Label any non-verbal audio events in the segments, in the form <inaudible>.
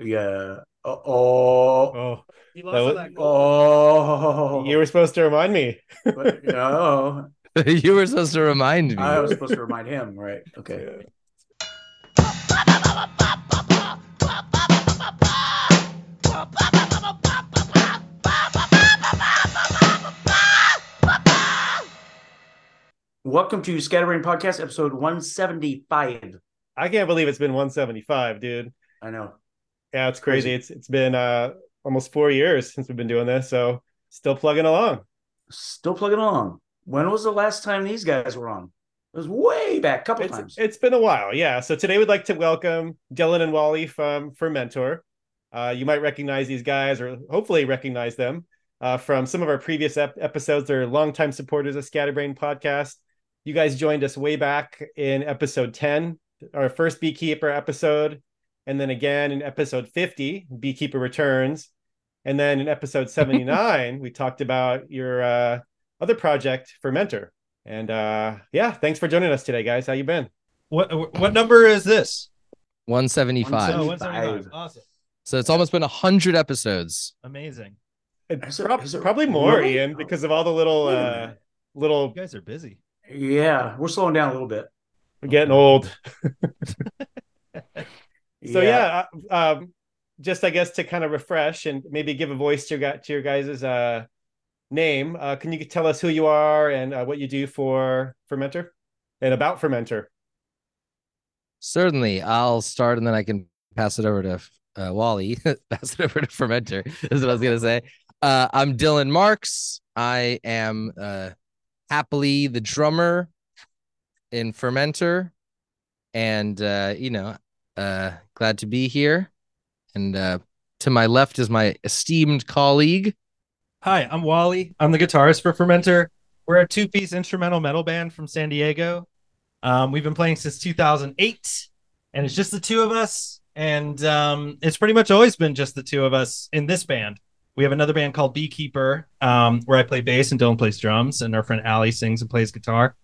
Yeah. Oh. Oh. Oh, He That was- that goal. oh. you were supposed to remind me. But, no, <laughs> you were supposed to remind me. I was supposed to remind him, right? Okay. Welcome to Scatterbrain Podcast, episode 175. I can't believe it's been 175, dude. I know. Yeah, it's crazy. It's it's been uh almost four years since we've been doing this, so still plugging along. Still plugging along. When was the last time these guys were on? It was way back, a couple It's times. it's been a while, yeah. So today we'd like to welcome Dylan and Wally from Fermentor. Uh, you might recognize these guys, or hopefully recognize them uh, from some of our previous ep- episodes. They're longtime supporters of Scatterbrain Podcast. You guys joined us way back in episode 10, our first Beekeeper episode, and then again in episode 50, Beekeeper Returns. And then in episode <laughs> 79, we talked about your uh, other project, Fermentor. And uh, yeah, thanks for joining us today, guys. How you been? What what number is this? 175. Oh, 175. 175. Awesome. So it's almost been 100 episodes. Amazing. Is it- Prob- it probably more, really? Ian, because of all the little uh, little You guys are busy. Yeah, we're slowing down a little bit. we're getting old. <laughs> So yeah, uh, um, just I guess to kind of refresh and maybe give a voice to your to your guys' uh, name. Uh, can you tell us who you are and uh, what you do for Fermentor and about Fermentor? Certainly. I'll start and then I can pass it over to uh, Wally. <laughs> pass it over to Fermentor, is what I was going to say. Uh, I'm Dylan Marks. I am uh, happily the drummer in Fermentor. And, uh, you know, uh, glad to be here. And uh, to my left is my esteemed colleague. Hi, I'm Wally. I'm the guitarist for Fermentor. We're a two-piece instrumental metal band from San Diego. Um, we've been playing since 2008, and it's just the two of us. And um, it's pretty much always been just the two of us in this band. We have another band called Beekeeper, um, where I play bass and Dylan plays drums, and our friend Allie sings and plays guitar.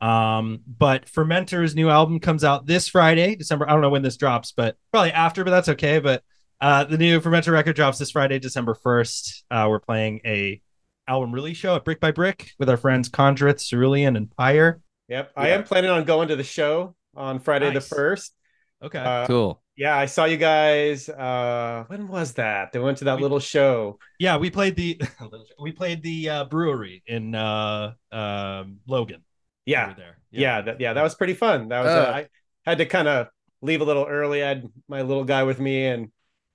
Um, but Fermentor's new album comes out this Friday, December. I don't know when this drops, but probably after, but that's okay. But uh, the new Fermentor record drops this Friday, December 1st. Uh, we're playing a album release show at Brick by Brick with our friends Condrith, Cerulean, and Pyre. Yep, I am planning on going to the show on Friday Nice. the first. Okay. Uh, Cool. Yeah, I saw you guys. Uh, when was that? They went to that We- little show. yeah, we played the <laughs> we played the uh, brewery in uh, um, Logan. We Yeah, were there. yeah, that, yeah, that was pretty fun. That was. Uh, uh, I had to kind of leave a little early. I had my little guy with me, and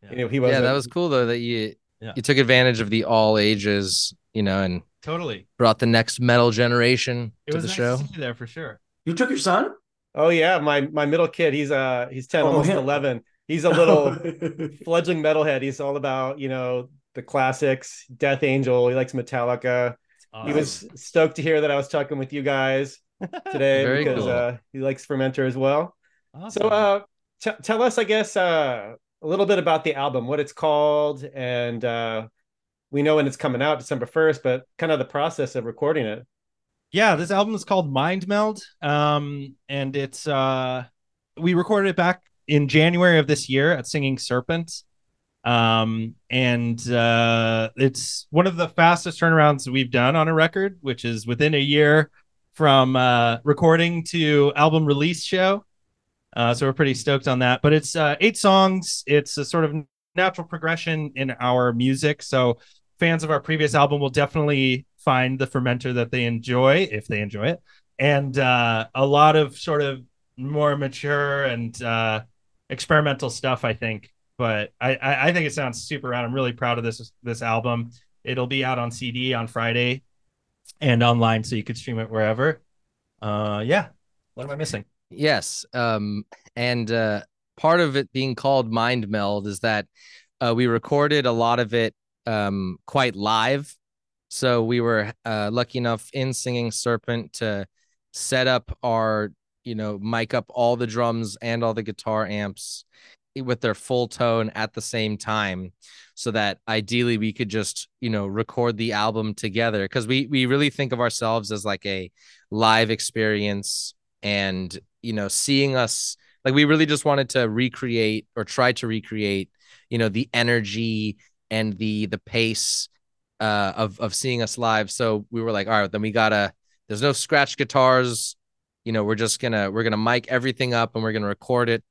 you know he was. Yeah, that was cool though that you Yeah. you took advantage of the all ages, you know, and totally. brought the next metal generation It to was the nice show. to there for sure. You took your son? Oh yeah, my my middle kid. He's uh he's ten, Oh, almost yeah. eleven. He's a little <laughs> fledgling metalhead. He's all about you know the classics. Death Angel. He likes Metallica. He was stoked to hear that I was talking with you guys today <laughs> because cool. uh, he likes Fermentor as well. Awesome. So uh, t- tell us, I guess, uh, a little bit about the album, what it's called, and uh, we know when it's coming out, December first, but kind of the process of recording it. yeah this album is called mind meld um and it's uh we recorded it back in january of this year at singing serpent um and uh it's one of the fastest turnarounds we've done on a record which is within a year from uh recording to album release show. Uh so we're pretty stoked on that but it's uh eight songs. It's a sort of natural progression in our music. So fans of our previous album will definitely find the fermentor that they enjoy if they enjoy it. And uh, a lot of sort of more mature and uh, experimental stuff i think but I, I i think it sounds super rad. I'm really proud of this this album. It'll be out on cd on friday and online so you could stream it wherever. Uh yeah. What am i missing? Yes. Um, and uh, part of it being called Mind Meld is that uh, we recorded a lot of it um, quite live. So we were uh, lucky enough in Singing Serpent to set up our, you know, mic up all the drums and all the guitar amps with their full tone at the same time so that ideally we could just you know record the album together because we we really think of ourselves as like a live experience and you know seeing us like we really just wanted to recreate or try to recreate you know the energy and the the pace uh, of of seeing us live. So we were like, all right, then we gotta. There's no scratch guitars. You know, we're just gonna we're gonna mic everything up and we're gonna record it.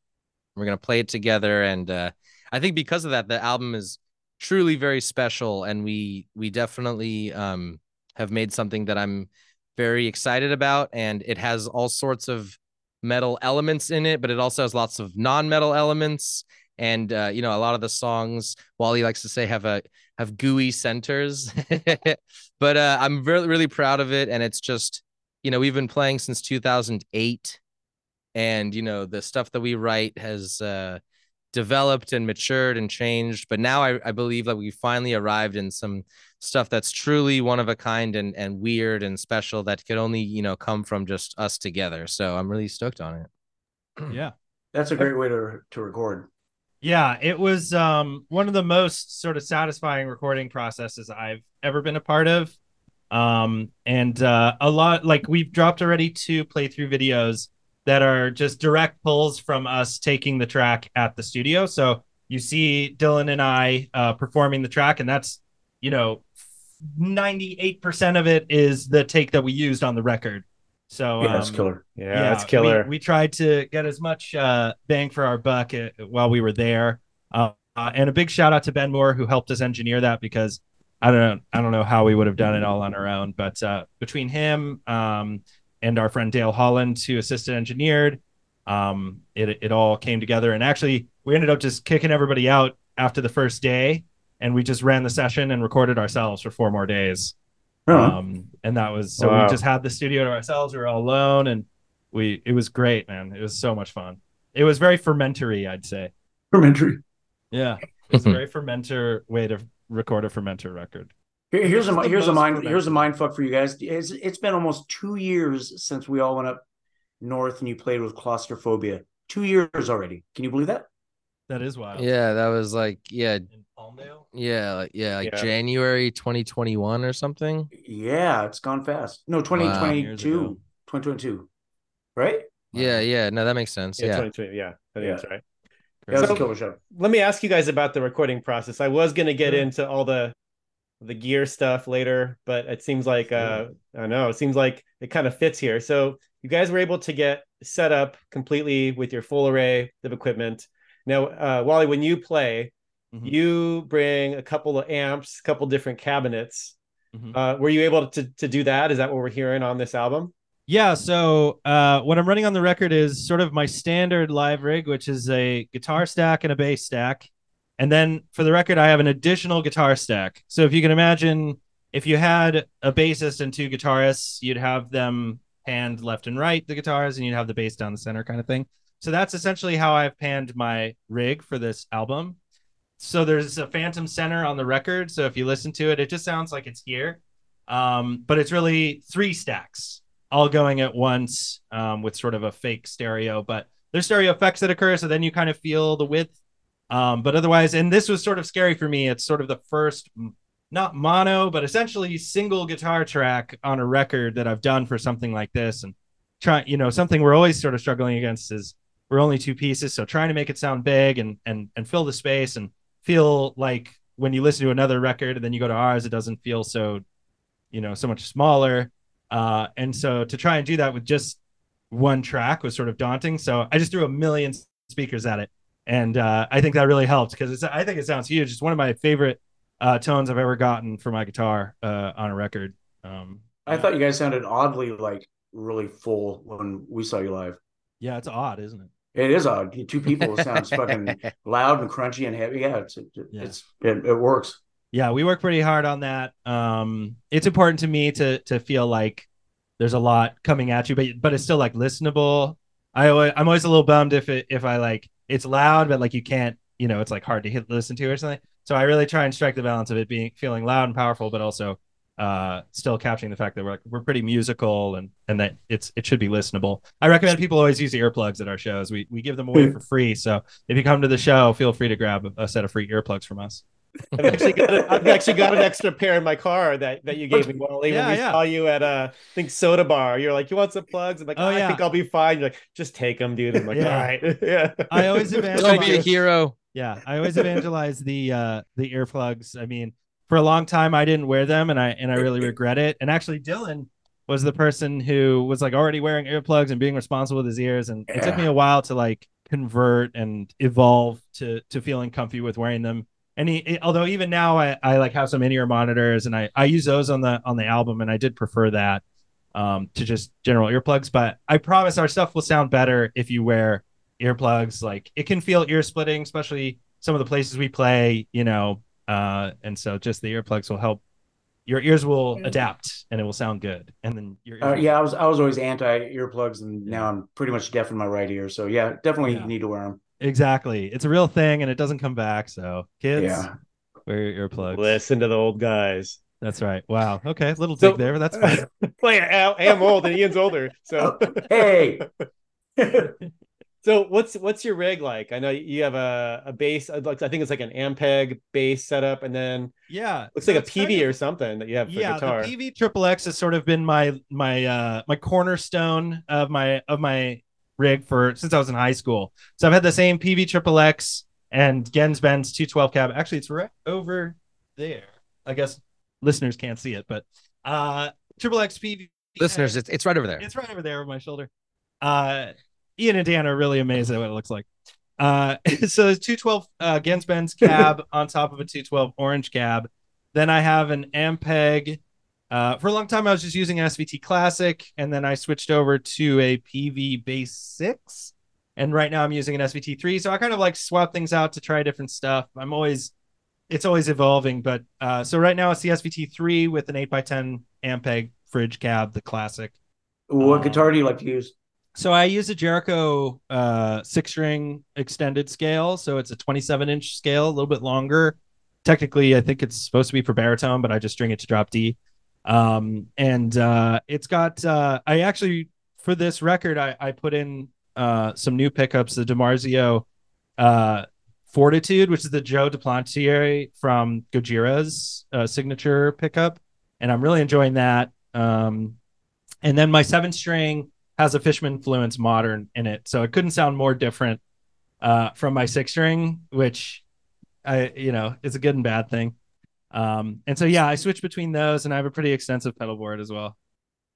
We're gonna play it together, and uh, I think because of that, the album is truly very special, and we we definitely um, have made something that I'm very excited about, and it has all sorts of metal elements in it, but it also has lots of non-metal elements. And uh, you know, a lot of the songs, Wally likes to say, have a have gooey centers. <laughs> but uh, I'm really really proud of it, and it's just, you know, we've been playing since 2008, and you know, the stuff that we write has uh, developed and matured and changed. But now I, I believe that we finally arrived in some stuff that's truly one of a kind and and weird and special that could only you know come from just us together. So I'm really stoked on it. <clears throat> yeah. That's a great way to to record. Yeah, it was um, one of the most sort of satisfying recording processes I've ever been a part of. Um, and uh, a lot like we've dropped already two playthrough videos that are just direct pulls from us taking the track at the studio. So you see Dylan and I uh, performing the track, and that's you know 98% of it is the take that we used on the record. So Yeah, that's um, killer. Yeah, that's killer. We, we tried to get as much uh, bang for our buck uh, while we were there. Uh, uh, and a big shout out to Ben Moore who helped us engineer that because I don't know I don't know how we would have done it all on our own. But uh, between him um, and our friend Dale Holland who assisted engineered, um, it it all came together. And actually, we ended up just kicking everybody out after the first day, and we just ran the session and recorded ourselves for four more days. Huh. Um, and that was so Wow. we just had the studio to ourselves. We were all alone, and we it was great, man. It was so much fun. It was very fermentary, I'd say. Fermentary. Yeah, it was a <laughs> very fermentor way to record a fermentor record. Here- Here's a here's a mind here's a mind fuck for you guys. It's, it's been almost two years since we all went up north and you played with claustrophobia. Two years already. Can you believe that? That is wild. Yeah, that was like yeah, In Palmdale. yeah, like yeah, like Yeah. January 2021 or something. Yeah, it's gone fast. No, Years 2022. ago. 2022. Right? Yeah, yeah, no, that makes sense. Yeah, Yeah. 2020. Yeah, I think Yeah. that's right. Yeah, was So- a killer show. Let me ask you guys about the recording process. I was going to get Sure. into all the the gear stuff later, but it seems like uh I don't know, it seems like it kind of fits here. So you guys were able to get set up completely with your full array of equipment. Now, uh, Wally, when you play, Mhm. you bring a couple of amps, a couple different cabinets. Mhm. Uh, were you able to to do that? Is that what we're hearing on this album? Yeah, so uh, what I'm running on the record is sort of my standard live rig, which is a guitar stack and a bass stack. And then for the record, I have an additional guitar stack. So if you can imagine, if you had a bassist and two guitarists, you'd have them panned left and right, the guitars, and you'd have the bass down the center kind of thing. So that's essentially how I've panned my rig for this album. So there's a phantom center on the record. So if you listen to it, it just sounds like it's here. Um, but it's really three stacks all going at once um, with sort of a fake stereo, but there's stereo effects that occur. So then you kind of feel the width. Um, but otherwise, and this was sort of scary for me. It's sort of the first, not mono, but essentially single guitar track on a record that I've done for something like this. And trying, you know, something we're always sort of struggling against is we're only two pieces. So trying to make it sound big and and and fill the space and feel like when you listen to another record and then you go to ours, it doesn't feel so, you know, so much smaller. Uh, and so to try and do that with just one track was sort of daunting. So I just threw a million speakers at it, and uh, I think that really helped because it's. I think it sounds huge. It's one of my favorite uh, tones I've ever gotten for my guitar uh, on a record. Um, I thought you guys sounded oddly like really full when we saw you live. yeah, it's odd, isn't it? It is odd. Two people sounds <laughs> fucking loud and crunchy and heavy. Yeah, it's it, Yeah. it's it, it works. yeah we work pretty hard on that um it's important to me to to feel like there's a lot coming at you but but it's still like listenable i always, i'm always a little bummed if it if i like it's loud but like you can't you know it's like hard to hit listen to or something. So i really try and strike the balance of it being feeling loud and powerful but also uh still capturing the fact that we're like we're pretty musical and and that it's it should be listenable. I recommend people always use the earplugs at our shows. We we give them away for free. So if you come to the show feel free to grab a, a set of free earplugs from us I've actually got a, I've actually got an extra pair in my car that, that you gave me, <laughs> Wally. Yeah, when we yeah. saw you at uh, I think Soda Bar. You're like, you want some plugs? I'm like, Oh, "Oh, yeah. I think I'll be fine. You're like, just take them, dude. I'm like, Yeah. all right. <laughs> yeah. I always Don't imagine be a hero. Yeah, I always evangelize the uh the earplugs. I mean, for a long time I didn't wear them and I and I really regret it. And actually Dylan was the person who was like already wearing earplugs and being responsible with his ears and it took me a while to like convert and evolve to to feeling comfy with wearing them. And he, although even now I, I like have some in-ear monitors and I, I use those on the on the album and I did prefer that um to just general earplugs. But I promise our stuff will sound better if you wear earplugs. Like it can feel ear splitting, especially some of the places we play, you know. Uh, and so just the earplugs will help. Your ears will adapt, and it will sound good. And then your uh, yeah, I was I was always anti earplugs, and now I'm pretty much deaf in my right ear. So yeah, definitely yeah. need to wear them. Exactly, it's a real thing, and it doesn't come back. So kids, yeah. wear your earplugs. Listen to the old guys. That's right. Wow. Okay, little so, dig there, but that's <laughs> fine. Play. I am old, and Ian's older. So hey. <laughs> So what's what's your rig like? I know you have a a bass. I think it's like an Ampeg bass setup, and then yeah, looks like a Peavey kind of, or something that you have for yeah, guitar. the Peavey Triple X has sort of been my my uh my cornerstone of my of my rig for since I was in high school. So I've had the same Peavey Triple X and Genz Benz 212 cab. Actually, it's right over there. I guess listeners can't see it, but uh Triple X Peavey. Listeners, it's, it's right over there. It's right over there over my shoulder. Uh Ian and Dan are really amazed at what it looks like. Uh, <laughs> so there's 212 uh, Genz Benz cab <laughs> on top of a 212 orange cab. Then I have an Ampeg. Uh, for a long time, I was just using an SVT Classic, and then I switched over to a Peavey Bass 6. And right now I'm using an SVT 3. So I kind of like swap things out to try different stuff. I'm always, it's always evolving. But uh, so right now it's the SVT 3 with an 8x10 Ampeg fridge cab, the Classic. What um, guitar do you like to use? So I use a Jericho uh, six string extended scale. So it's a 27 inch scale, a little bit longer. Technically, I think it's supposed to be for baritone, but I just string it to drop D. Um, and uh, it's got, uh, I actually, for this record, I, I put in uh, some new pickups, the DiMarzio uh, Fortitude, which is the Joe Duplantier from Gojira's uh, signature pickup. And I'm really enjoying that. Um, and then my seven string has a Fishman Fluence modern in it, so it couldn't sound more different uh, from my six string, which I you know is a good and bad thing. Um, and so yeah, I switch between those, and I have a pretty extensive pedal board as well.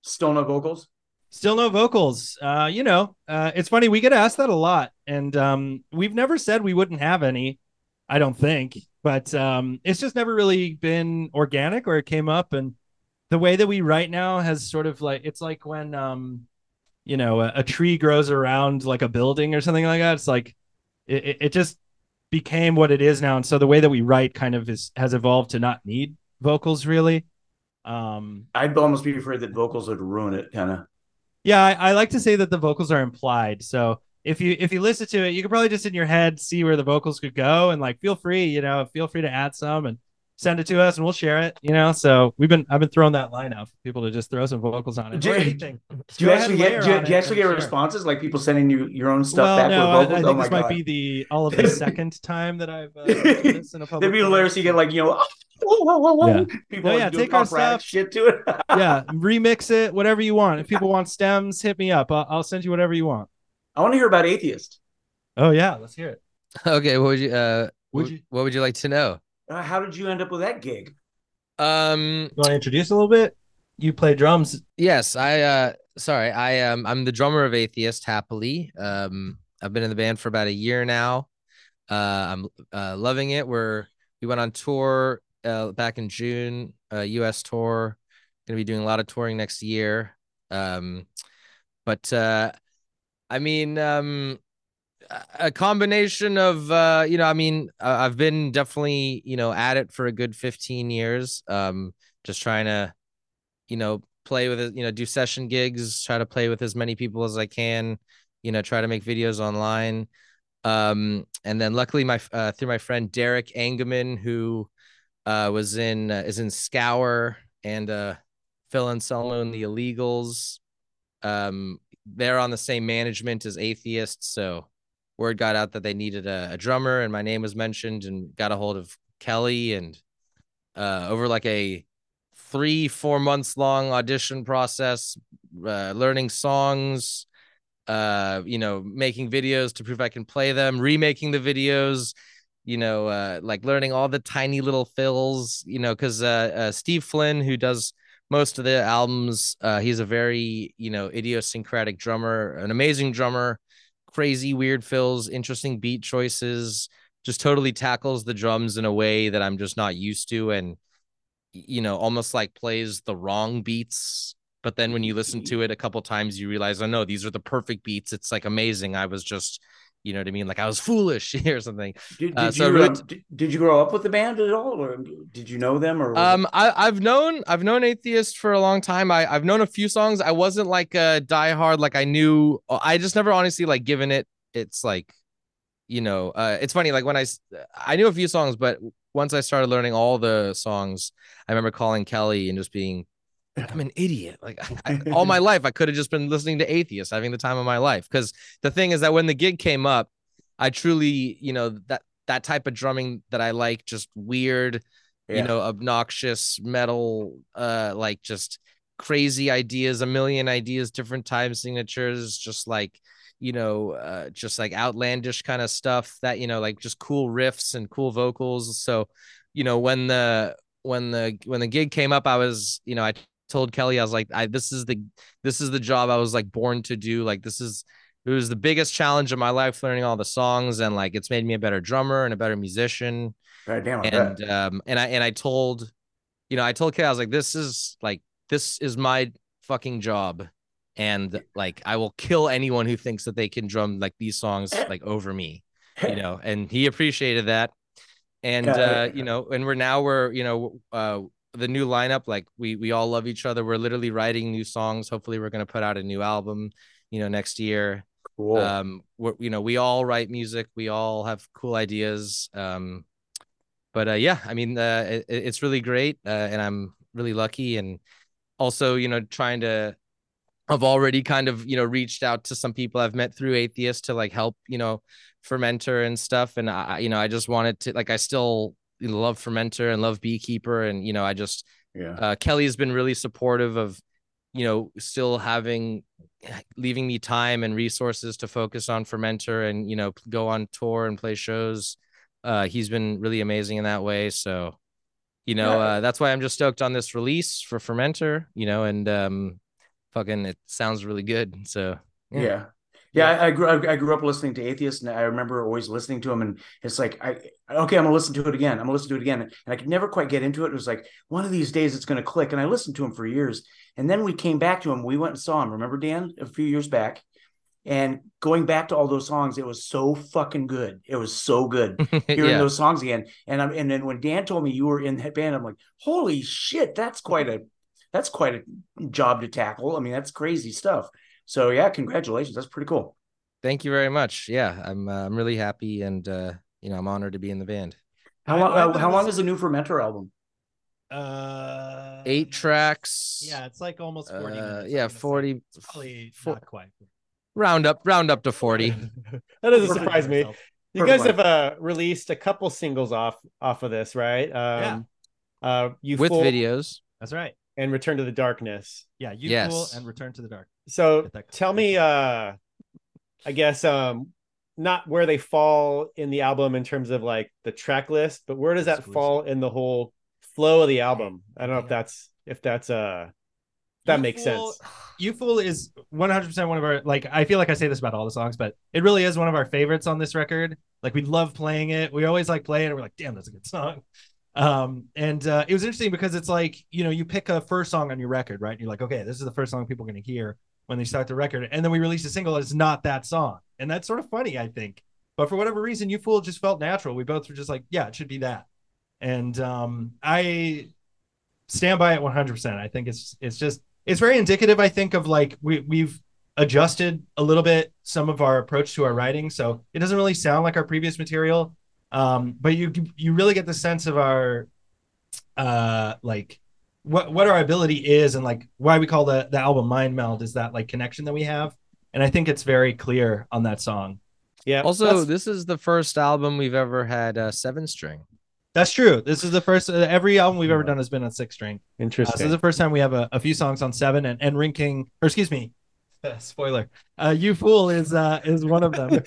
Still no vocals. Still no vocals. Uh, you know, uh, it's funny we get asked that a lot, and um, we've never said we wouldn't have any. I don't think, but um, it's just never really been organic, or it came up, and the way that we write now has sort of like it's like when um you know a, a, tree grows around like a building or something like that it's like it, it just became what it is now. And so the way that we write kind of is has evolved to not need vocals really. Um i'd almost be afraid that vocals would ruin it kind of yeah I, I like to say that the vocals are implied. So if you if you listen to it you can probably just in your head see where the vocals could go and like feel free you know feel free to add some and send it to us and we'll share it. You know, so we've been I've been throwing that line out for people to just throw some vocals on it. Do, you, do you actually get do you, do you actually get responses like people sending you your own stuff well, back no, with vocals? I, I think oh this might be the all of the <laughs> second time that I've uh, <laughs> this in a public. It'd be hilarious. You get like you know. <laughs> yeah. People no, yeah, take our stuff, shit to it. yeah, remix it, whatever you want. If people want stems, hit me up. I'll, I'll send you whatever you want. I want to hear about atheist. Oh yeah, let's hear it. Okay, what would you uh would you what would you like to know? Uh, how did you end up with that gig? Um, you want to introduce a little bit? You play drums. Yes, I. uh Sorry, I um I'm the drummer of Atheist. Happily, um, I've been in the band for about a year now. Uh, I'm uh, loving it. We're we went on tour uh, back in June, uh, U.S. tour. Going to be doing a lot of touring next year. Um, but uh, I mean, um, a combination of uh you know i mean i've been definitely you know at it for a good 15 years um just trying to you know play with it you know do session gigs try to play with as many people as i can you know try to make videos online. Um and then luckily my uh, through my friend derek engemann who uh was in uh, is in scour and uh phil anselmo and the illegals. Um they're on the same management as atheists so word got out that they needed a, a drummer and my name was mentioned and got a hold of Kelly and uh, over like a three four months long audition process uh, learning songs uh you know making videos to prove i can play them remaking the videos you know, uh, like learning all the tiny little fills, you know, because uh, uh, Steve Flynn, who does most of the albums, uh, he's a very, you know, idiosyncratic drummer, an amazing drummer, crazy, weird fills, interesting beat choices, just totally tackles the drums in a way that I'm just not used to. And, you know, almost like plays the wrong beats. But then when you listen to it a couple times, you realize, oh no, these are the perfect beats. It's like amazing. I was just, you know what I mean? Like I was <laughs> foolish <laughs> or something. Did, did Uh, you really- did, did you grow up with the band at all, or did you know them, or Um, I, I've known I've known Atheist for a long time. I I've known a few songs. I wasn't like a diehard. Like I knew. I just never honestly like given it. It's like, you know, uh, it's funny. Like when I I knew a few songs, but once I started learning all the songs, I remember calling Kelly and just being, I'm an idiot. Like I, all my <laughs> life, I could have just been listening to atheists, having the time of my life. Because the thing is that when the gig came up, I truly, you know, that that type of drumming that I like, just weird Yeah. you know obnoxious metal uh like just crazy ideas a million ideas different time signatures just like you know uh just like outlandish kind of stuff that you know like just cool riffs and cool vocals so you know when the when the when the gig came up i was you know i told kelly i was like i this is the this is the job i was like born to do like this is it was the biggest challenge of my life learning all the songs and like it's made me a better drummer and a better musician. God damn, and bet. um and I and I told you know I told Kelly, I was like this is like this is my fucking job and like I will kill anyone who thinks that they can drum like these songs <laughs> like over me you <laughs> know and he appreciated that. And uh you know and we're now we're you know uh the new lineup like we we all love each other. We're literally writing new songs. Hopefully we're going to put out a new album you know next year. Cool. um we're, you know we all write music. We all have cool ideas. Um but uh yeah i mean uh it, it's really great uh, and i'm really lucky and also you know trying to i've already kind of you know reached out to some people i've met through atheist to like help you know fermentor and stuff. And i you know i just wanted to like i still love fermentor and love beekeeper and you know i just yeah. uh, Kelly's been really supportive of, you know, still having, leaving me time and resources to focus on Fermentor and, you know, go on tour and play shows. Uh, he's been really amazing in that way. So, you know, Yeah. uh, that's why I'm just stoked on this release for Fermentor, you know, and, um, fucking, it sounds really good. So, Yeah. yeah. Yeah, I, I grew I, I grew up listening to Atheist, and I remember always listening to him. And it's like, I okay, I'm gonna listen to it again. I'm gonna listen to it again, and I could never quite get into it. It was like one of these days it's gonna click. And I listened to him for years, and then we came back to him. We went and saw him. Remember Dan a few years back, and going back to all those songs, it was so fucking good. It was so good <laughs> hearing yeah. those songs again. And I'm and then when Dan told me you were in that band, I'm like, holy shit, that's quite a that's quite a job to tackle. I mean, that's crazy stuff. So yeah, congratulations. That's pretty cool. Thank you very much. Yeah. I'm, uh, I'm really happy and, uh, you know, I'm honored to be in the band. How long? I've uh, how long is the new Fermentor album? Uh, Eight tracks. Yeah, it's like almost 40 Uh, minutes. yeah, I'm gonna say. 40 It's probably four- not quite. round up round up to 40 <laughs> that doesn't Perfect. surprise me you Perfect. guys have uh released a couple singles off off of this right um uh you with videos. That's right. And return to the darkness Yeah, you Yes. cool and Return to the Dark. so tell me uh i guess um not where they fall in the album in terms of like the track list but where does that Exclusive. fall in the whole flow of the album i don't know if that's if that's uh that You makes Fool- sense You Fool is 100% one of our like I feel like I say this about all the songs, but it really is one of our favorites on this record. Like we love playing it. We always like play it and we're like, "Damn, that's a good song." Um and uh it was interesting because it's like, you know, you pick a first song on your record, right? And you're like, "Okay, this is the first song people are going to hear when they start the record." And then we release a single it's not that song. And that's sort of funny, I think. But for whatever reason, You Fool just felt natural. We both were just like, "Yeah, it should be that." And um I stand by it 100%. I think it's it's just it's very indicative I think of like we we've adjusted a little bit some of our approach to our writing so it doesn't really sound like our previous material um but you you really get the sense of our uh like what what our ability is and like why we call the the album mind meld is that like connection that we have. And I think it's very clear on that song. Yeah. Also, that's- this is the first album we've ever had a seven string. that's true. This is the first uh, every album we've ever done has been on six string. Uh, so interesting this is the first time we have a, a few songs on seven, and and Ring King, or excuse me, <laughs> spoiler, uh, "You Fool" is uh is one of them. <laughs>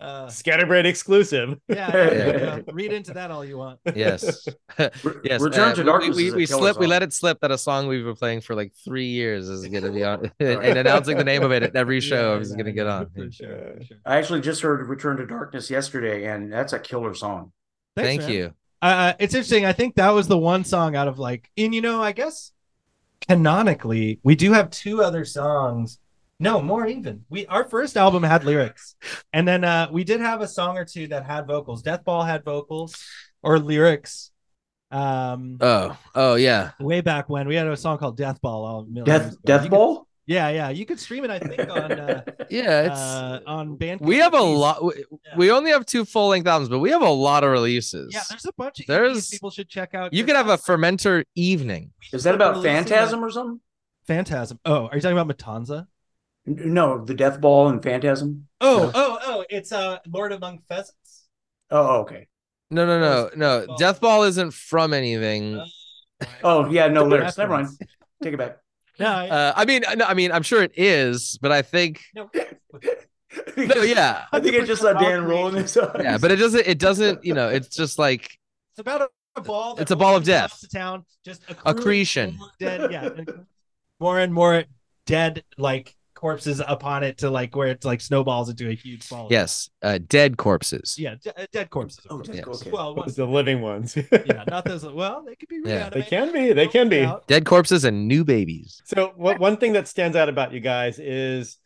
Uh, Scatterbrain exclusive. <laughs> yeah, yeah, yeah, yeah. read into that all you want. <laughs> Yes. <laughs> Yes. Return uh, to we- Darkness. We, is a we, killer slip. We let it slip that a song we've been playing for like three years is going to be on, and announcing the name of it at every show Yeah, is going to get on. For sure, for sure. I actually just heard Return to Darkness yesterday, and that's a killer song. Thanks, Thank man. you. Uh, it's interesting. I think that was the one song out of like, and you know, I guess canonically, we do have two other songs. No, more even. We our first album had lyrics, and then uh, we did have a song or two that had vocals. Death Ball had vocals or lyrics. Um, Oh, oh yeah. way back when we had a song called Death Ball. all- Death years ago. Death You could- yeah, yeah. You could stream it. I think on uh, <laughs> Yeah, it's uh, on Bandcamp. we have a lot. We, we only have two full length albums, but we have a lot of releases. Yeah, there's a bunch of There's- there's people should check out. you Check could have a fermentor evening. Is that about releasing that- Phantasm or something? Phantasm. Oh, are you talking about Matanza? N- No, the Death Ball and Phantasm. Oh, No. oh, oh! It's uh, Lord Among Pheasants. Oh, okay. No, no, no, Death no. Ball. Death Ball isn't from anything. Oh, yeah, no lyrics. Reference. Never mind. Take it back. No, I- Uh, I mean, no, I mean, I'm sure it is, but I think no. <laughs> no, yeah, I think I just saw Dan rolling his eyes. yeah, but it doesn't. It doesn't. You know, it's just like It's about a, a ball. It's a ball of rolls death. To town, just Accretion. Dead, yeah. more and more dead, like corpses upon it to like where it's like snowballs into a huge ball. yes, uh, dead corpses. yeah, de- uh, dead corpses. Oh, dead- Yes. okay. Well, once, the living ones. yeah, <laughs> not those. Well, they could be Yeah. They can be. They can be. Dead corpses and new babies. So what one thing that stands out about you guys is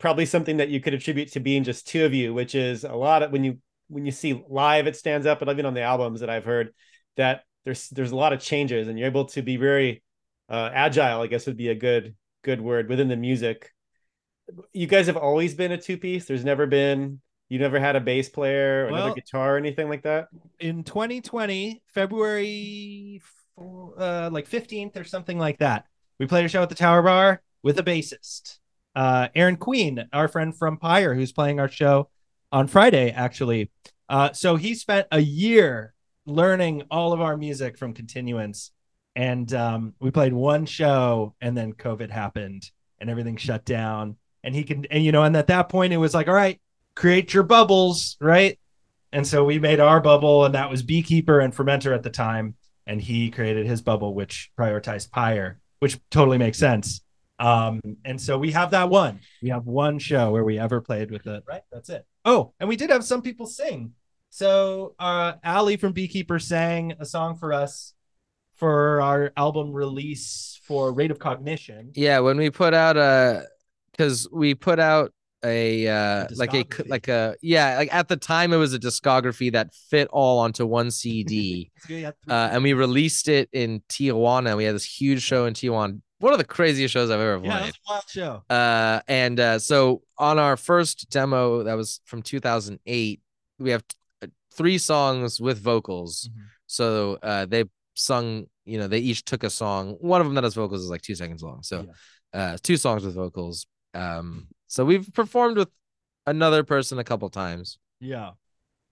probably something that you could attribute to being just two of you, which is a lot of when you when you see live it stands up, but even on the albums that I've heard that there's there's a lot of changes and you're able to be very uh, agile, I guess would be a good good word within the music. You guys have always been a two piece. There's never been you never had a bass player or another guitar or anything like that. in 2020 february uh like 15th or something like that we played a show at the tower bar with a bassist uh aaron queen our friend from pyre who's playing our show on friday actually uh so he spent a year learning all of our music from continuance and um we played one show and then covid happened and everything shut down and he can and you know and at that point it was like all right create your bubbles right and so we made our bubble, and that was Beekeeper and Fermentor at the time. And he created his bubble, which prioritized Pyre, which totally makes sense. Um, and so we have that one. We have one show where we ever played with it. Right. That's it. Oh, and we did have some people sing. So uh Ali from Beekeeper sang a song for us for our album release for Rate of Cognition. Yeah, when we put out a, because we put out a uh like a like a yeah like at the time it was a discography that fit all onto one CD So we had three- uh and we released it in Tijuana. We had this huge show in Tijuana. One of the craziest shows I've ever yeah, played a wild show. uh and uh so on our first demo that was from 2008 we have t- three songs with vocals. Mhm. so uh they sung you know they each took a song. One of them that has vocals is like two seconds long. So uh two songs with vocals um so we've performed with another person a couple times Yeah.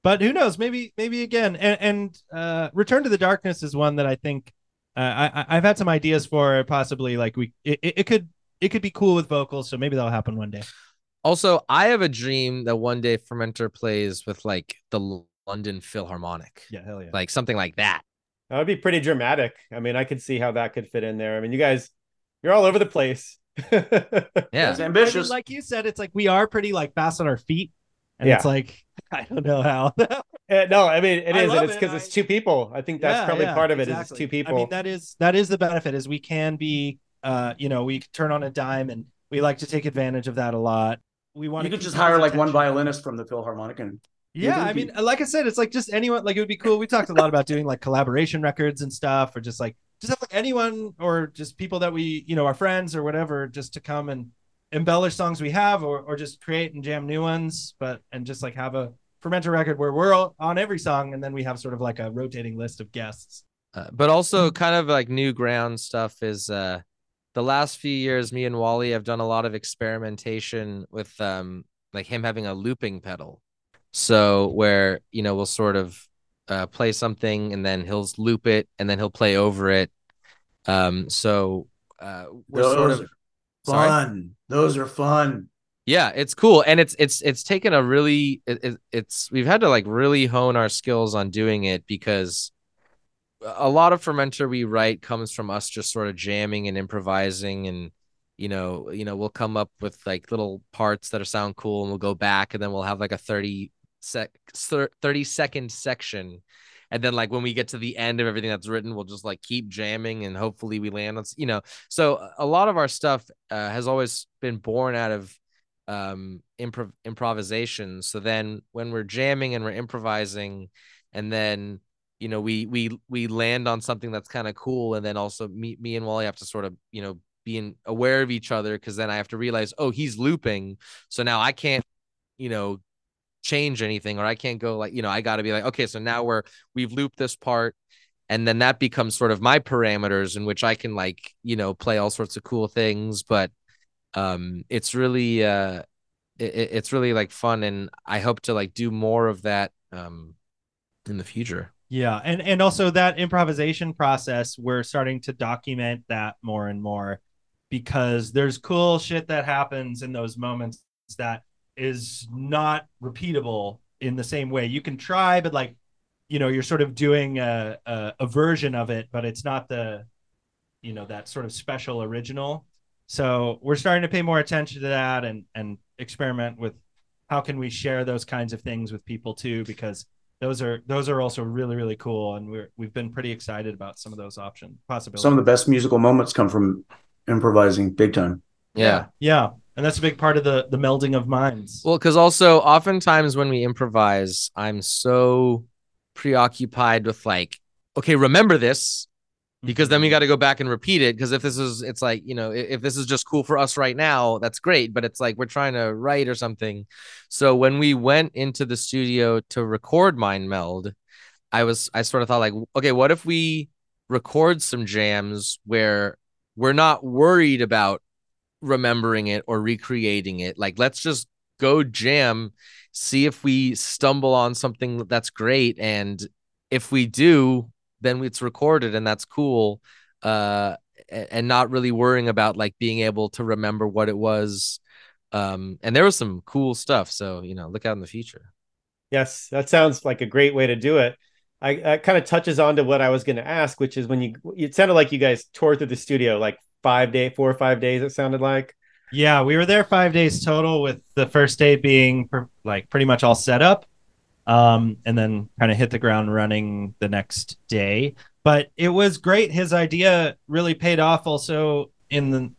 But who knows? Maybe, maybe again. And, and uh, Return to the Darkness is one that I think uh, I, I- I've had some ideas for. Possibly, like we, it, it it could, it could be cool with vocals. So maybe that'll happen one day. also i have a dream that one day fermentor plays with like the london philharmonic Yeah, hell yeah. like something like that That would be pretty dramatic. I mean, I could see how that could fit in there. I mean, you guys, you're all over the place. Yeah It's ambitious. like you said, it's like we are pretty like fast on our feet, and Yeah. it's like <laughs> I don't know how. Uh, <laughs> no, I mean it I is, love and it's because I- it's two people. I think that's Yeah, probably yeah, part of it. Is exactly. it's two people. I mean, that is that is the benefit is we can be, uh, you know, we turn on a dime, and we like to take advantage of that a lot. We want you could just people's hire like one violinist from the Philharmonic and Yeah, I mean, like I said, it's like just anyone. Like it would be cool. We talked a lot about doing like collaboration records and stuff, or just like just have like anyone or just people that we, you know, our friends or whatever, just to come and embellish songs we have, or or just create and jam new ones. But and just like have a fermentor record where we're all on every song, and then we have sort of like a rotating list of guests. Uh, but also kind of like new ground stuff is uh the last few years me and Wally have done a lot of experimentation with um like him having a looping pedal. So where you know we'll sort of uh play something and then he'll loop it and then he'll play over it. Um so uh we're sort Those of are sorry? fun. Those are fun. Yeah, it's cool, and it's it's it's taken a really it, it, it's we've had to like really hone our skills on doing it because a lot of fermentor we write comes from us just sort of jamming and improvising and you know you know we'll come up with like little parts that are sound cool and we'll go back and then we'll have like a 30 sec 30 second section. And then like when we get to the end of everything that's written we'll just like keep jamming and hopefully we land on you know. So a lot of our stuff uh, has always been born out of um improv improvisation. So then when we're jamming and we're improvising and then you know we we we land on something that's kind of cool and then also me me and wally have to sort of you know being aware of each other because then i have to realize oh he's looping. So now i can't you know change anything or i can't go like you know i got to be like okay so now we're we've looped this part and then that becomes sort of my parameters in which i can like you know play all sorts of cool things but um it's really uh it, it's really like fun and i hope to like do more of that um in the future. Yeah and and also that improvisation process we're starting to document that more and more because there's cool shit that happens in those moments that is not repeatable in the same way. You can try but like you know you're sort of doing a, a, a version of it but it's not the you know that sort of special original. So we're starting to pay more attention to that and and experiment with how can we share those kinds of things with people too because those are those are also really really cool. And we're we've been pretty excited about some of those option possibilities. Some of the best musical moments come from improvising big time. Yeah. Yeah and that's a big part of the the melding of minds. Well because also oftentimes when we improvise i'm so preoccupied with like okay remember this because then we mm-hmm. got to go back and repeat it because if this is it's like you know if this is just cool for us right now that's great but it's like we're trying to write or something. So when we went into the studio to record mind meld i was i sort of thought like okay what if we record some jams where we're not worried about remembering it or recreating it. Like let's just go jam see if we stumble on something that's great. And if we do then it's recorded and that's cool. Uh and not really worrying about like being able to remember what it was. Um and there was some cool stuff. So you know look out in the future. Yes that sounds like a great way to do it. I kind of touches on to what i was going to ask which is when you it sounded like you guys toured through the studio like five day four or five days it sounded like yeah we were there five days total with the first day being like pretty much all set up um, and then kind of hit the ground running the next day. But it was great. His idea really paid off also in the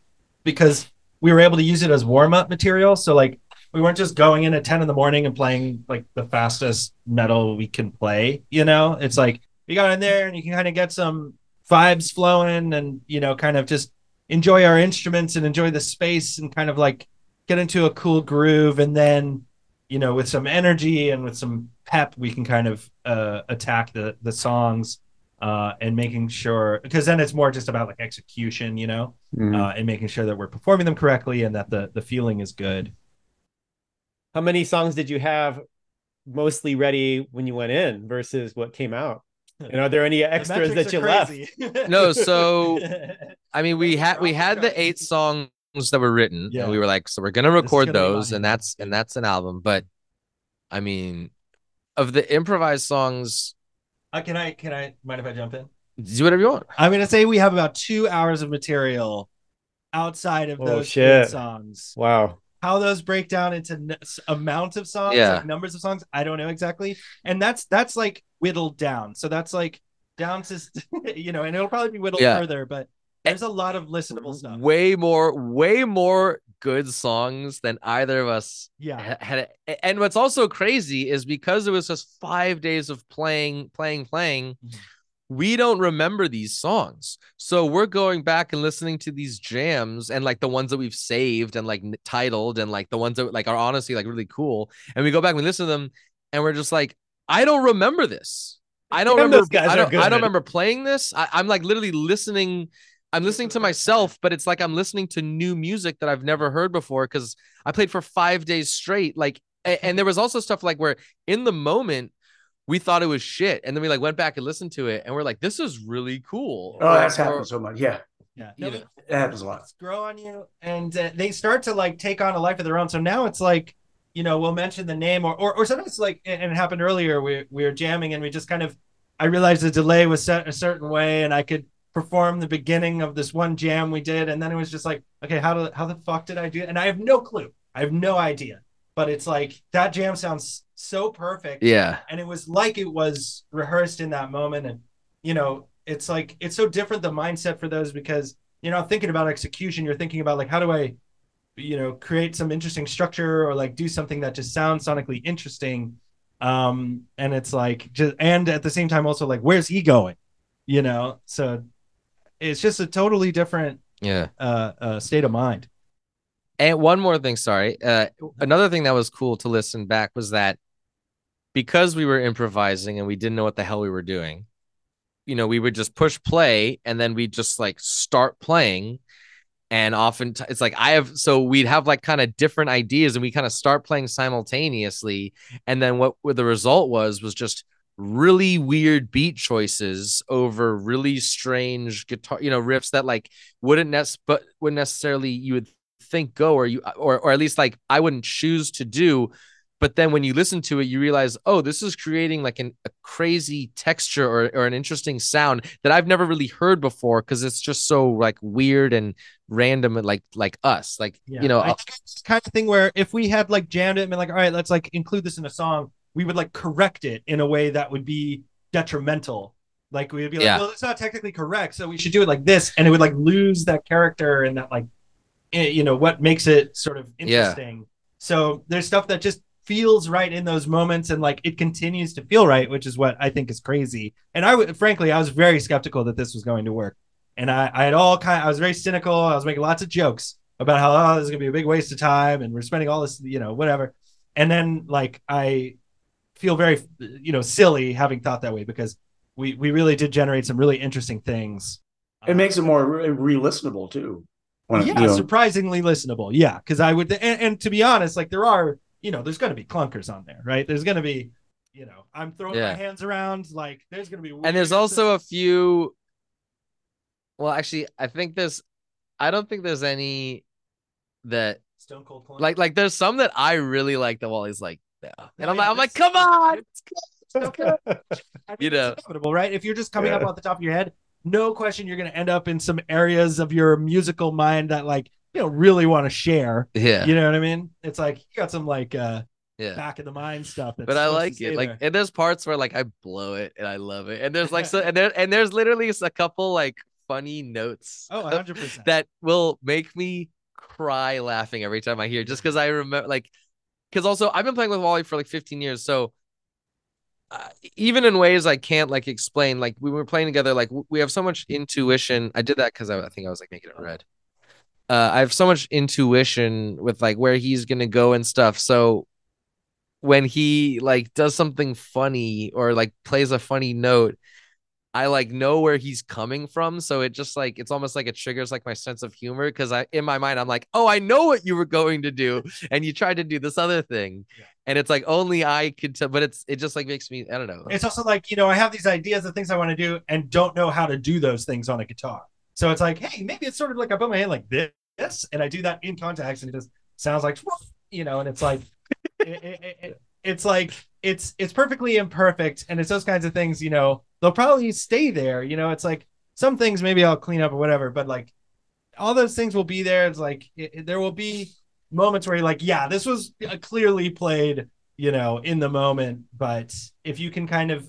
because we were able to use it as warm up material. So like we weren't just going in at 10 in the morning and playing like the fastest metal we can play, you know? It's like you got in there and you can kind of get some vibes flowing and you know kind of just enjoy our instruments and enjoy the space and kind of like get into a cool groove. And then you know with some energy and with some pep we can kind of uh, attack the the songs uh, and making sure because then it's more just about like execution you know mm-hmm. uh, and making sure that we're performing them correctly and that the the feeling is good. How many songs did you have mostly ready when you went in versus what came out and are there any extras that you left <laughs> no so <laughs> i mean we had we had the eight songs that were written yeah. and we were like so we're gonna record gonna those and that's and that's an album but i mean of the improvised songs. Uh, can I can I mind if I jump in? Do whatever you want. I'm gonna say we have about two hours of material outside of oh, those shit. songs. Wow. How those break down into n- amounts of songs, yeah. like numbers of songs, I don't know exactly. And that's that's like whittled down. So that's like down to <laughs> you know, and it'll probably be whittled yeah. further, but there's a lot of listenable stuff. Way more, way more good songs than either of us yeah had and what's also crazy is because it was just five days of playing playing playing mm-hmm. we don't remember these songs so we're going back and listening to these jams and like the ones that we've saved and like titled and like the ones that like are honestly like really cool and we go back and we listen to them and we're just like i don't remember this i don't remember I don't, I don't remember playing this I, i'm like literally listening I'm listening to myself, but it's like I'm listening to new music that I've never heard before because I played for five days straight. Like, and there was also stuff like where in the moment we thought it was shit, and then we like went back and listened to it, and we're like, this is really cool. Oh, that's or, happened so much. Yeah. Yeah, you no, know, it- It happens a lot. grow on you and uh, they start to like take on a life of their own so now it's like you know we'll mention the name or or, or sometimes like and it happened earlier we, we were jamming and we just kind of i realized the delay was set a certain way and i could perform the beginning of this one jam we did. And then it was just like okay how do how the fuck did i do it? And i have no clue. I have no idea. But it's like that jam sounds so perfect. Yeah, and it was like it was rehearsed in that moment. And you know it's like it's so different the mindset for those because you're not thinking about execution. You're thinking about like how do i you know create some interesting structure or like do something that just sounds sonically interesting um and it's like just and at the same time also like where's he going you know so it's just a totally different yeah. uh, uh state of mind And one more thing, sorry. Uh, another thing that was cool to listen back was that because we were improvising and we didn't know what the hell we were doing, you know, we would just push play and then we'd just like start playing. And often t- it's like I have, so we'd have like kind of different ideas and we kind of start playing simultaneously. And then what, what the result was was just really weird beat choices over really strange guitar, you know, riffs that like wouldn't nec- but wouldn't necessarily you would think go or you or or at least like I wouldn't choose to do but then when you listen to it you realize oh this is creating like an, a crazy texture or, or an interesting sound that I've never really heard before because it's just so like weird and random and like like us like Yeah, you know I think it's kind of thing where if we had like jammed it and been like, all right, let's like include this in a song, we would like correct it in a way that would be detrimental. Like we would be like, Yeah. well, it's not technically correct, so we should do it like this, and it would like lose that character and that like, eh, you know, what makes it sort of Yeah. interesting. So there's stuff that just feels right in those moments, and like it continues to feel right, which is what I think is crazy. And I would, frankly, I was very skeptical that this was going to work, and I, I had all kind, I was very cynical. I was making lots of jokes about how oh, this is gonna be a big waste of time and we're spending all this, you know, whatever. And then like I feel very, you know, silly having thought that way because we we really did generate some really interesting things. It makes it more re- re-listenable too. Yeah, you know, surprisingly listenable. Yeah, because I would, and, and to be honest, like there are, you know, there's going to be clunkers on there, right? There's going to be, you know, I'm throwing Yeah. my hands around, like there's going to be, and there's also a few well actually I think there's I don't think there's any that Stone Cold like like there's some that I really like that Wally's like yeah. Oh, and I'm like I'm like come on Okay. <laughs> You know. inevitable, right? If you're just coming up off the top of your head, no question you're going to end up in some areas of your musical mind that, like, you know, really want to share. yeah You know what I mean? It's like you got some like uh yeah back of the mind stuff. But I like it. Like, there. and there's parts where like I blow it and I love it. And there's like so, and <laughs> there and there's literally a couple like funny notes oh, 100 percent. that will make me cry laughing every time I hear. Just because I remember, like, because also I've been playing with Wally for like 15 years, so uh, even in ways I can't like explain. Like we were playing together, like we have so much intuition. I did that because I, I think I was like making it red. Uh, I have so much intuition with like where he's gonna go and stuff. So when he like does something funny or like plays a funny note, I like know where he's coming from. So it just like it's almost like it triggers like my sense of humor because I in my mind I'm like, oh, I know what you were going to do, and you tried to do this other thing, Yeah. and it's like only I could tell. But it's it just like makes me I don't know. it's also like you know I have these ideas of things I want to do and don't know how to do those things on a guitar. So it's like, hey, maybe it's sort of like I put my hand like this, and I do that in context, and it just sounds like, you know, and it's like, <laughs> it, it, it- it- it's like it's it's perfectly imperfect, and it's those kinds of things. You know, they'll probably stay there. You know, it's like some things maybe I'll clean up or whatever, but like all those things will be there. It's like there will be moments where you're like, yeah, this was uh, clearly played you know, in the moment. But if you can kind of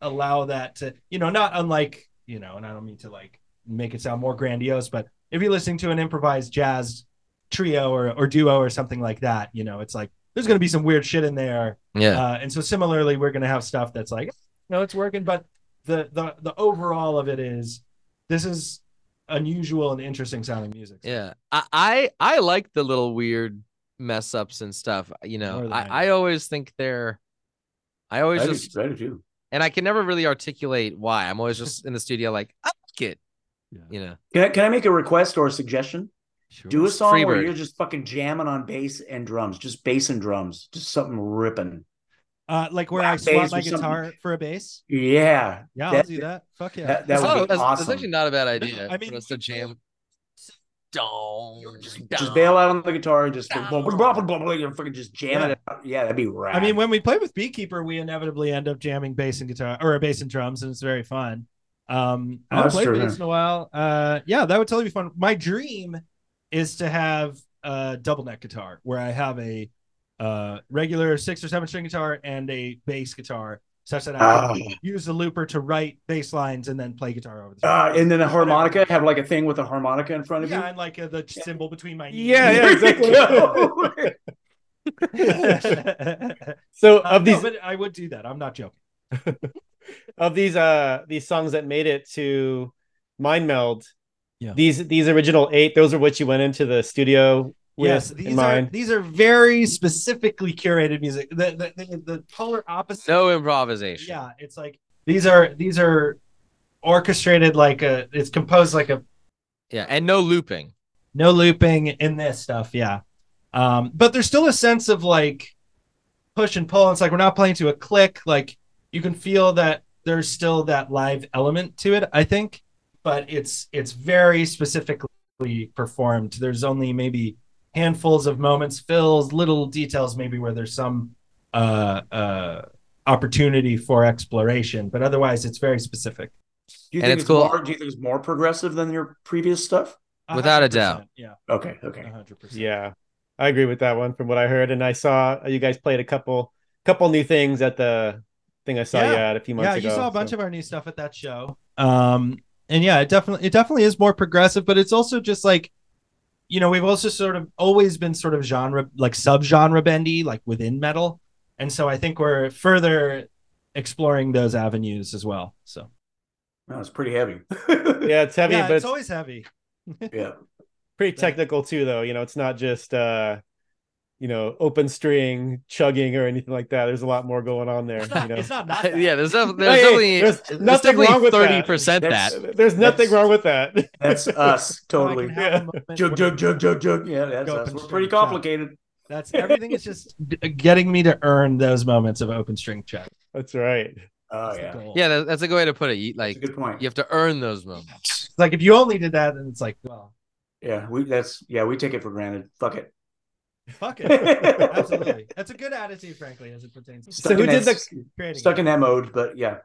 allow that to, you know, not unlike, you know, and I don't mean to like make it sound more grandiose, but if you're listening to an improvised jazz trio or, or duo or something like that, you know, it's like there's going to be some weird shit in there. yeah, Uh, and so similarly, we're going to have stuff that's like, no, it's working, but the the the overall of it is this is unusual and interesting sounding music. yeah. I, I I like the little weird mess ups and stuff. You know, I, I always think they're. I always I do, just I do too. and I can never really articulate why. I'm always just in the studio like I like it. You know, Can I, can I make a request or a suggestion? Do a song where you're just fucking jamming on bass and drums, just bass and drums, just something ripping. Uh, like where I Black swap my or something. guitar for a bass. Yeah, Yeah, I'll do that. Fuck yeah. that, that That's, would not- be that's- that's actually not a bad idea. I mean, for us to jam. just, just bail out on the guitar, and just blah, blah, blah, blah, blah, blah, and fucking just jam Yeah. it out. Yeah, that'd be rad. I mean, when we play with Beekeeper, we inevitably end up jamming bass and guitar or bass and drums, and it's very fun. Um, Oh, I haven't that's played true, bass in a while. Uh, yeah, that would totally be fun. My dream is to have a double neck guitar where I have a uh, regular six or seven string guitar and a bass guitar, such that I can Ah. use the looper to write bass lines and then play guitar over the uh, and then a harmonica, have like a thing with a harmonica in front of yeah, you. and like uh, the symbol between my knees. Yeah, yeah, exactly. <laughs> <laughs> <laughs> so Uh, of no, these but I would do that. I'm not joking. Of these uh these songs that made it to Mind Meld, Yeah. these these original eight, those are what you went into the studio with Yes, in these are these are very specifically curated music. The the, the, the polar opposite. No improvisation. Yeah, it's like these are these are orchestrated like a. It's composed like a Yeah, and no looping. no looping in this stuff. Yeah, um, but there's still a sense of like push and pull. It's like we're not playing to a click. Like you can feel that there's still that live element to it. I think, but it's it's very specifically performed. There's only maybe handfuls of moments, fills, little details, maybe where there's some uh, uh, opportunity for exploration, but otherwise it's very specific. Do you And think it's it's, cool. more? Do you think it's more progressive than your previous stuff? Without a doubt. Yeah, Okay, okay. hundred percent. Yeah, I agree with that one from what I heard, and I saw you guys played a couple couple new things at the thing I saw you at a few months yeah, ago. you saw a bunch so- of our new stuff at that show. Um, and yeah, it definitely it definitely is more progressive, but it's also just like, you know, we've also sort of always been sort of genre like sub genre bendy, like within metal, and so I think we're further exploring those avenues as well. So No, it's pretty heavy. <laughs> Yeah, it's heavy, yeah, but it's it's always heavy. <laughs> yeah. pretty technical too, though. You know, it's not just uh, you know, open string chugging or anything like that. There's a lot more going on there. It's not, You know, it's not, not that. yeah, there's, def- there's Hey, definitely there's there's nothing definitely wrong with thirty percent That's- that. there's nothing That's- wrong with that. That's <laughs> us, So I can totally. Yeah. Jug, jug, jug, jug, jug. Yeah, that's Go us. We're string pretty chug. complicated. That's everything is just <laughs> getting me to earn those moments of open string check. That's right. Oh That's yeah. Yeah, that, that's a good way to put it. You, like good point. you have to earn those moments. It's like if you only did that, then it's like, well, Yeah, we that's yeah, we take it for granted. Fuck it. Fuck it. <laughs> Absolutely, that's a good attitude, frankly, as it pertains. to So who did that- creating stuck it. in that mode? But yeah,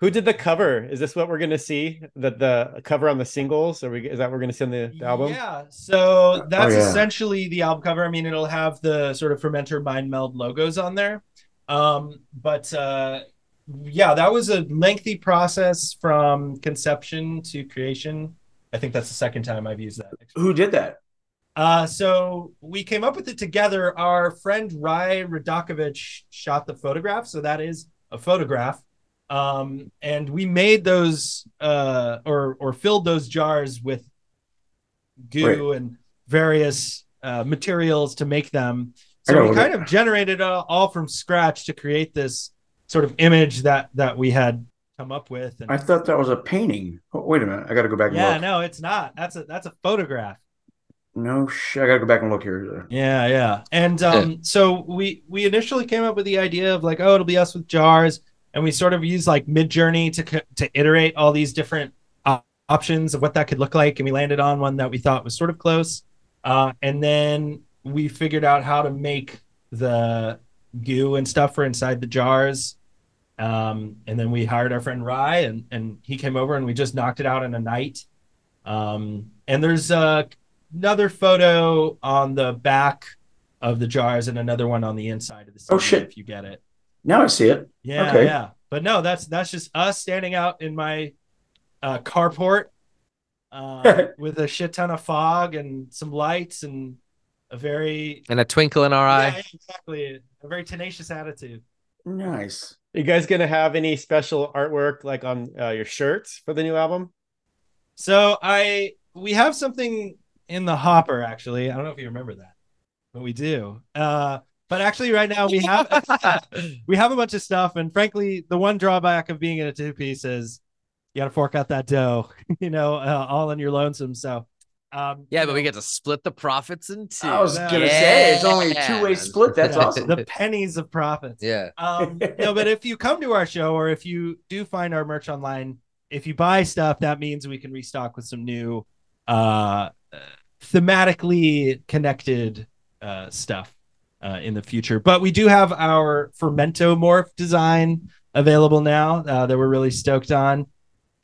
Who did the cover? Is this what we're gonna see? That the cover on the singles? Are we? Is that what we're gonna see on the, the album? Yeah, so that's Oh, yeah. essentially the album cover. I mean, it'll have the sort of fermentor mind meld logos on there. Um, but uh, yeah, that was a lengthy process from conception to creation. I think that's the second time I've used that. who did that? Uh, so we came up with it together. Our friend Rai Radakovich shot the photograph, so that is a photograph. Um, and we made those uh, or or filled those jars with goo and various uh, materials to make them. So we kind at- of generated uh, all from scratch to create this sort of image that that we had come up with. And I thought that was a painting. Oh, wait a minute, I got to go back and yeah, no, it's not. That's a that's a photograph. No, sh- I got to go back and look here. Yeah, yeah. And um so we we initially came up with the idea of like oh it'll be us with jars and we sort of used like Midjourney to to iterate all these different uh, options of what that could look like and we landed on one that we thought was sort of close. Uh and then we figured out how to make the goo and stuff for inside the jars. Um and then we hired our friend Rye and and he came over and we just knocked it out in a night. Um and there's uh another photo on the back of the jars and another one on the inside of the CD Oh, shit. if you get it. Now I see it. Yeah, Okay. yeah. But no, that's that's just us standing out in my uh, carport uh, <laughs> with a shit ton of fog and some lights and a very And a twinkle in our yeah, eye. exactly a very tenacious attitude. Nice. Are you guys gonna have any special artwork like on uh, your shirts for the new album? So I we have something in the hopper actually. I don't know if you remember that, but we do. Uh, but actually, right now we have <laughs> we have a bunch of stuff, and frankly, the one drawback of being in a two piece is you got to fork out that dough, <laughs> you know, uh, all on your lonesome. So Um, Yeah, but we get to split the profits in two. I was gonna say it's only a two way split. That's awesome. The pennies of profits. Yeah. Um, no, but if you come to our show or if you do find our merch online, if you buy stuff, that means we can restock with some new, uh, thematically connected uh, stuff uh, in the future. But we do have our Fermento Morph design available now uh, that we're really stoked on.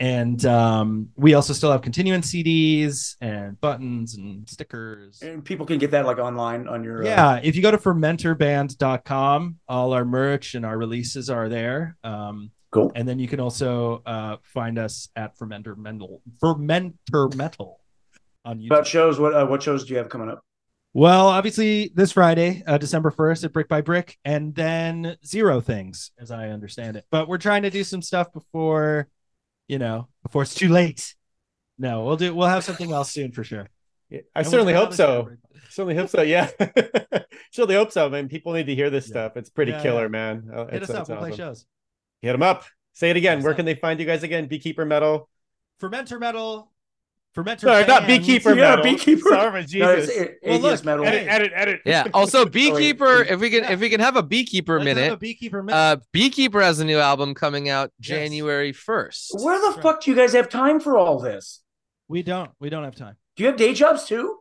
And um, we also still have continuing CDs and buttons and stickers. And people can get that like online on your. uh, Yeah, if you go to fermentorband.com, all our merch and our releases are there. Um, cool. and then you can also uh, find us at Fermentor Metal, Fermentor Metal on YouTube. About shows, what uh, what shows do you have coming up? well, obviously this Friday, uh, December first at Brick by Brick, and then Zero Things, as I understand it. But we're trying to do some stuff before, you know, before it's too late. No, we'll do. We'll have something else soon for sure. Yeah, I And certainly hope so. show. Certainly hope so. Yeah. <laughs> certainly hope so. Man, people need to hear this Yeah. stuff. It's pretty Yeah, killer, yeah. man. Oh, Hit it's- us up. it's We'll play shows. Hit them up. Say it again. Hit us Where up. can they find you guys again? Beekeeper Metal. Fermentor Metal. Fermentor. Sorry, not Bands. Beekeeper Yeah, Metal. Beekeeper. Sorry, No, it's Jesus. A- Well, look, metal. edit, edit, edit. Yeah. Also, <laughs> beekeeper. If we can, Yeah. if we can have a beekeeper Let's have minute. a beekeeper minute. Uh, beekeeper has a new album coming out Yes. January first. Where the That's right. fuck do you guys have time for all this? we don't. We don't have time. Do you have day jobs too?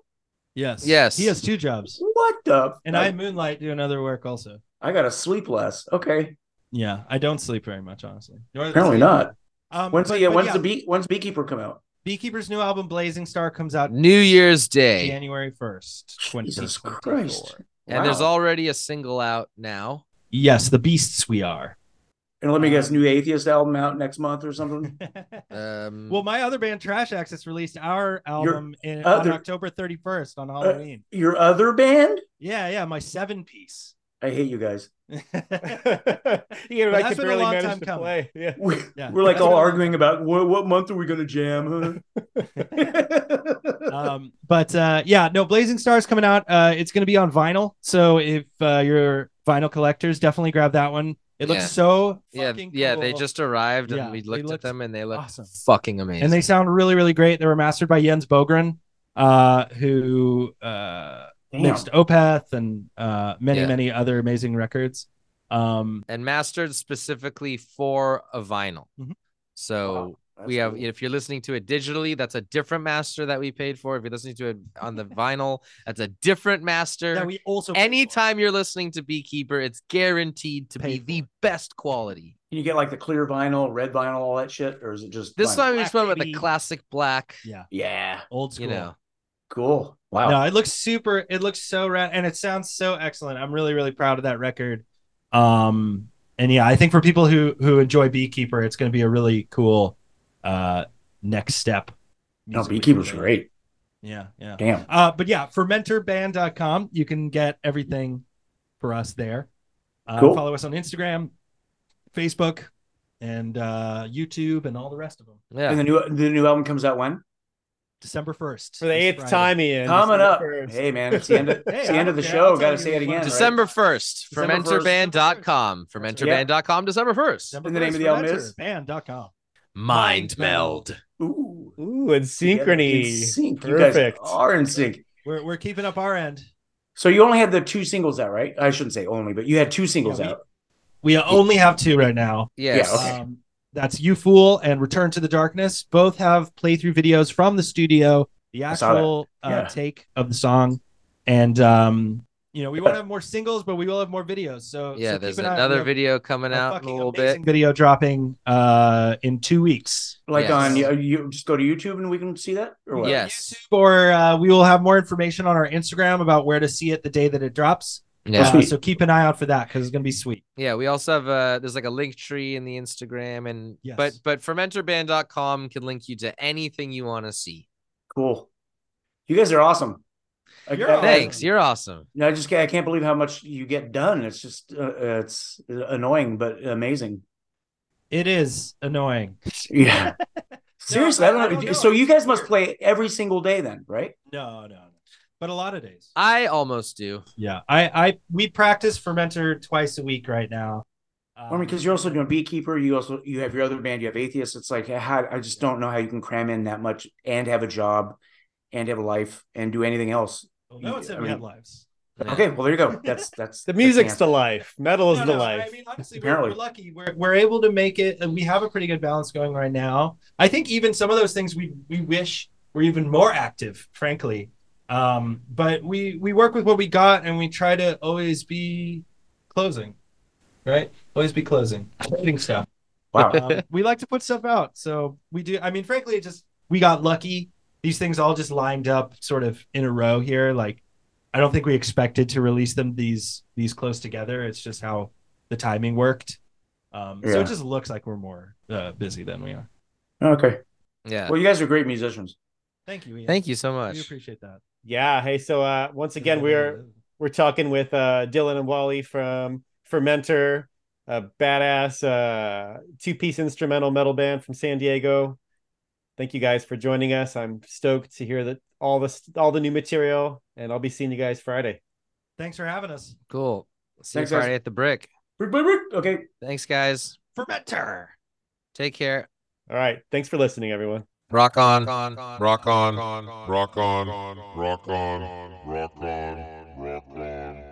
Yes. Yes. He has two jobs, What the? and I moonlight doing other work also. I gotta sleep less. Okay. Yeah, I don't sleep very much, honestly. Nor Apparently not. Um, When's but- the uh, but when's yeah, the bee when's Beekeeper come out? Beekeeper's new album Blazing Star comes out New Year's Day, January first, twenty Jesus twenty Christ. four. and there's already a single out now. Yes, the beasts we are. And let me guess, new Atheist album out next month or something. <laughs> Um, well, my other band, Trash Access, released our album in, other- on October thirty first on Halloween. Your other band? yeah, yeah, my seven piece. I hate you guys. <laughs> you But like that's to been a long time coming. play. Yeah. We, Yeah. We're like That's all been a long arguing about what, what month are we gonna jam? Huh? <laughs> <laughs> um, but uh, yeah, no, Blazing Stars coming out. Uh, it's going to be on vinyl. So if uh, you're vinyl collectors, definitely grab that one. It looks Yeah. so yeah, fucking yeah. They just arrived, Yeah, and we looked at them, and they look awesome. fucking amazing. and they sound really, really great. They were mastered by Jens Bogren, uh, who uh, Damn. mixed Opeth and uh, many, Yeah. many other amazing records. Um, and mastered specifically for a vinyl. Mhm. So Wow, we have cool. if you're listening to it digitally, that's a different master that we paid for. If you're listening to it on the <laughs> vinyl, that's a different master. that we also. Anytime you're listening to Beekeeper, it's guaranteed to be the for. best quality. Can you get like the clear vinyl, red vinyl, all that shit, or is it just This vinyl? time we Black just went with the classic black. yeah, Yeah, old school. You know, cool. Wow. No, it looks super. It looks so rad, and it sounds so excellent. I'm really, really proud of that record. Um, and yeah, I think for people who who enjoy Beekeeper, it's going to be a really cool uh next step. no, Beekeeper's for great. Yeah, yeah. Damn. Uh, but yeah, fermentorband.com. You can get everything for us there. Uh, Cool. Follow us on Instagram, Facebook, and uh, YouTube, and all the rest of them. yeah. And the new the new album comes out when? December first For the eighth time, Ian. Coming up. Hey man, it's the end of, <laughs> Hey, it's the end of the show. Got to say it again. December 1st, December 1st. fermentorband.com. Fermentorband.com, December 1st. December And the name of the album is? fermentorband.com. Mind meld. Ooh, Ooh, and synchrony. in sync. You guys are in sync. We're, we're keeping up our end. So you only had the two singles out, right? I shouldn't say only, but you had two singles Yeah, we- out. We only have two right now. Yes. Yeah, okay. Um, that's You Fool and Return to the Darkness. Both have playthrough videos from the studio, the I saw that. actual uh, take of the song. And, um, you know, we won't have more singles, but we will have more videos. So, Yeah, so there's an another video coming out in a little bit. video dropping uh, in two weeks. Like Yes. on you, you just go to YouTube and we can see that, or what? Yes. YouTube, or uh, we will have more information on our Instagram about where to see it the day that it drops. Yeah. Uh, so keep an eye out for that because it's going to be sweet. Yeah, we also have uh there's like a link tree in the Instagram and Yes. but but fermentorband.com can link you to anything you want to see. Cool. You guys are awesome. You're I- awesome. Thanks. You're awesome. No, I just can't- I can't believe how much you get done. It's just uh, uh, it's annoying but amazing. It is annoying. Yeah. <laughs> Seriously, I- I, don't I know. don't know. So you guys must play every single day then, right? No, no, no. But a lot of days. I almost do. Yeah, I, I, we practice fermentor twice a week right now. I mean, because you're also doing beekeeper. You also you have your other band. You have atheists. It's like how I just don't know how you can cram in that much and have a job and have a life and do anything else. Well, no one said I we mean- had lives. Yeah. Okay, well there you go. <laughs> That's that's The music's answer. the life. Metal is No, the no, life. I mean, honestly, we're, we're lucky. We're we're able to make it, and we have a pretty good balance going right now. I think even some of those things we we wish were even more active, frankly. Um, but we we work with what we got, and we try to always be closing, right? Always be closing, writing stuff. Wow. Um, we like to put stuff out, so we do. I mean, frankly, it just we got lucky. These things all just lined up, sort of in a row here. Like, I don't think we expected to release them these these close together. It's just how the timing worked. Um, So it just looks like we're more uh, busy than we are. Okay. Yeah. Well, you guys are great musicians. Thank you. Ian. Thank you so much. We appreciate that. Yeah. Hey, so uh once again we're we're talking with uh Dylan and Wally from Fermentor, a badass uh two-piece instrumental metal band from San Diego. Thank you guys for joining us. I'm stoked to hear that all this all the new material and I'll be seeing you guys Friday. Thanks for having us. Cool. See Thanks, you guys. Friday at the brick. Okay. Thanks, guys. Fermentor. Take care. All right. Thanks for listening, everyone. Rock on, rock on, rock on, rock on, rock on, rock on, rock on.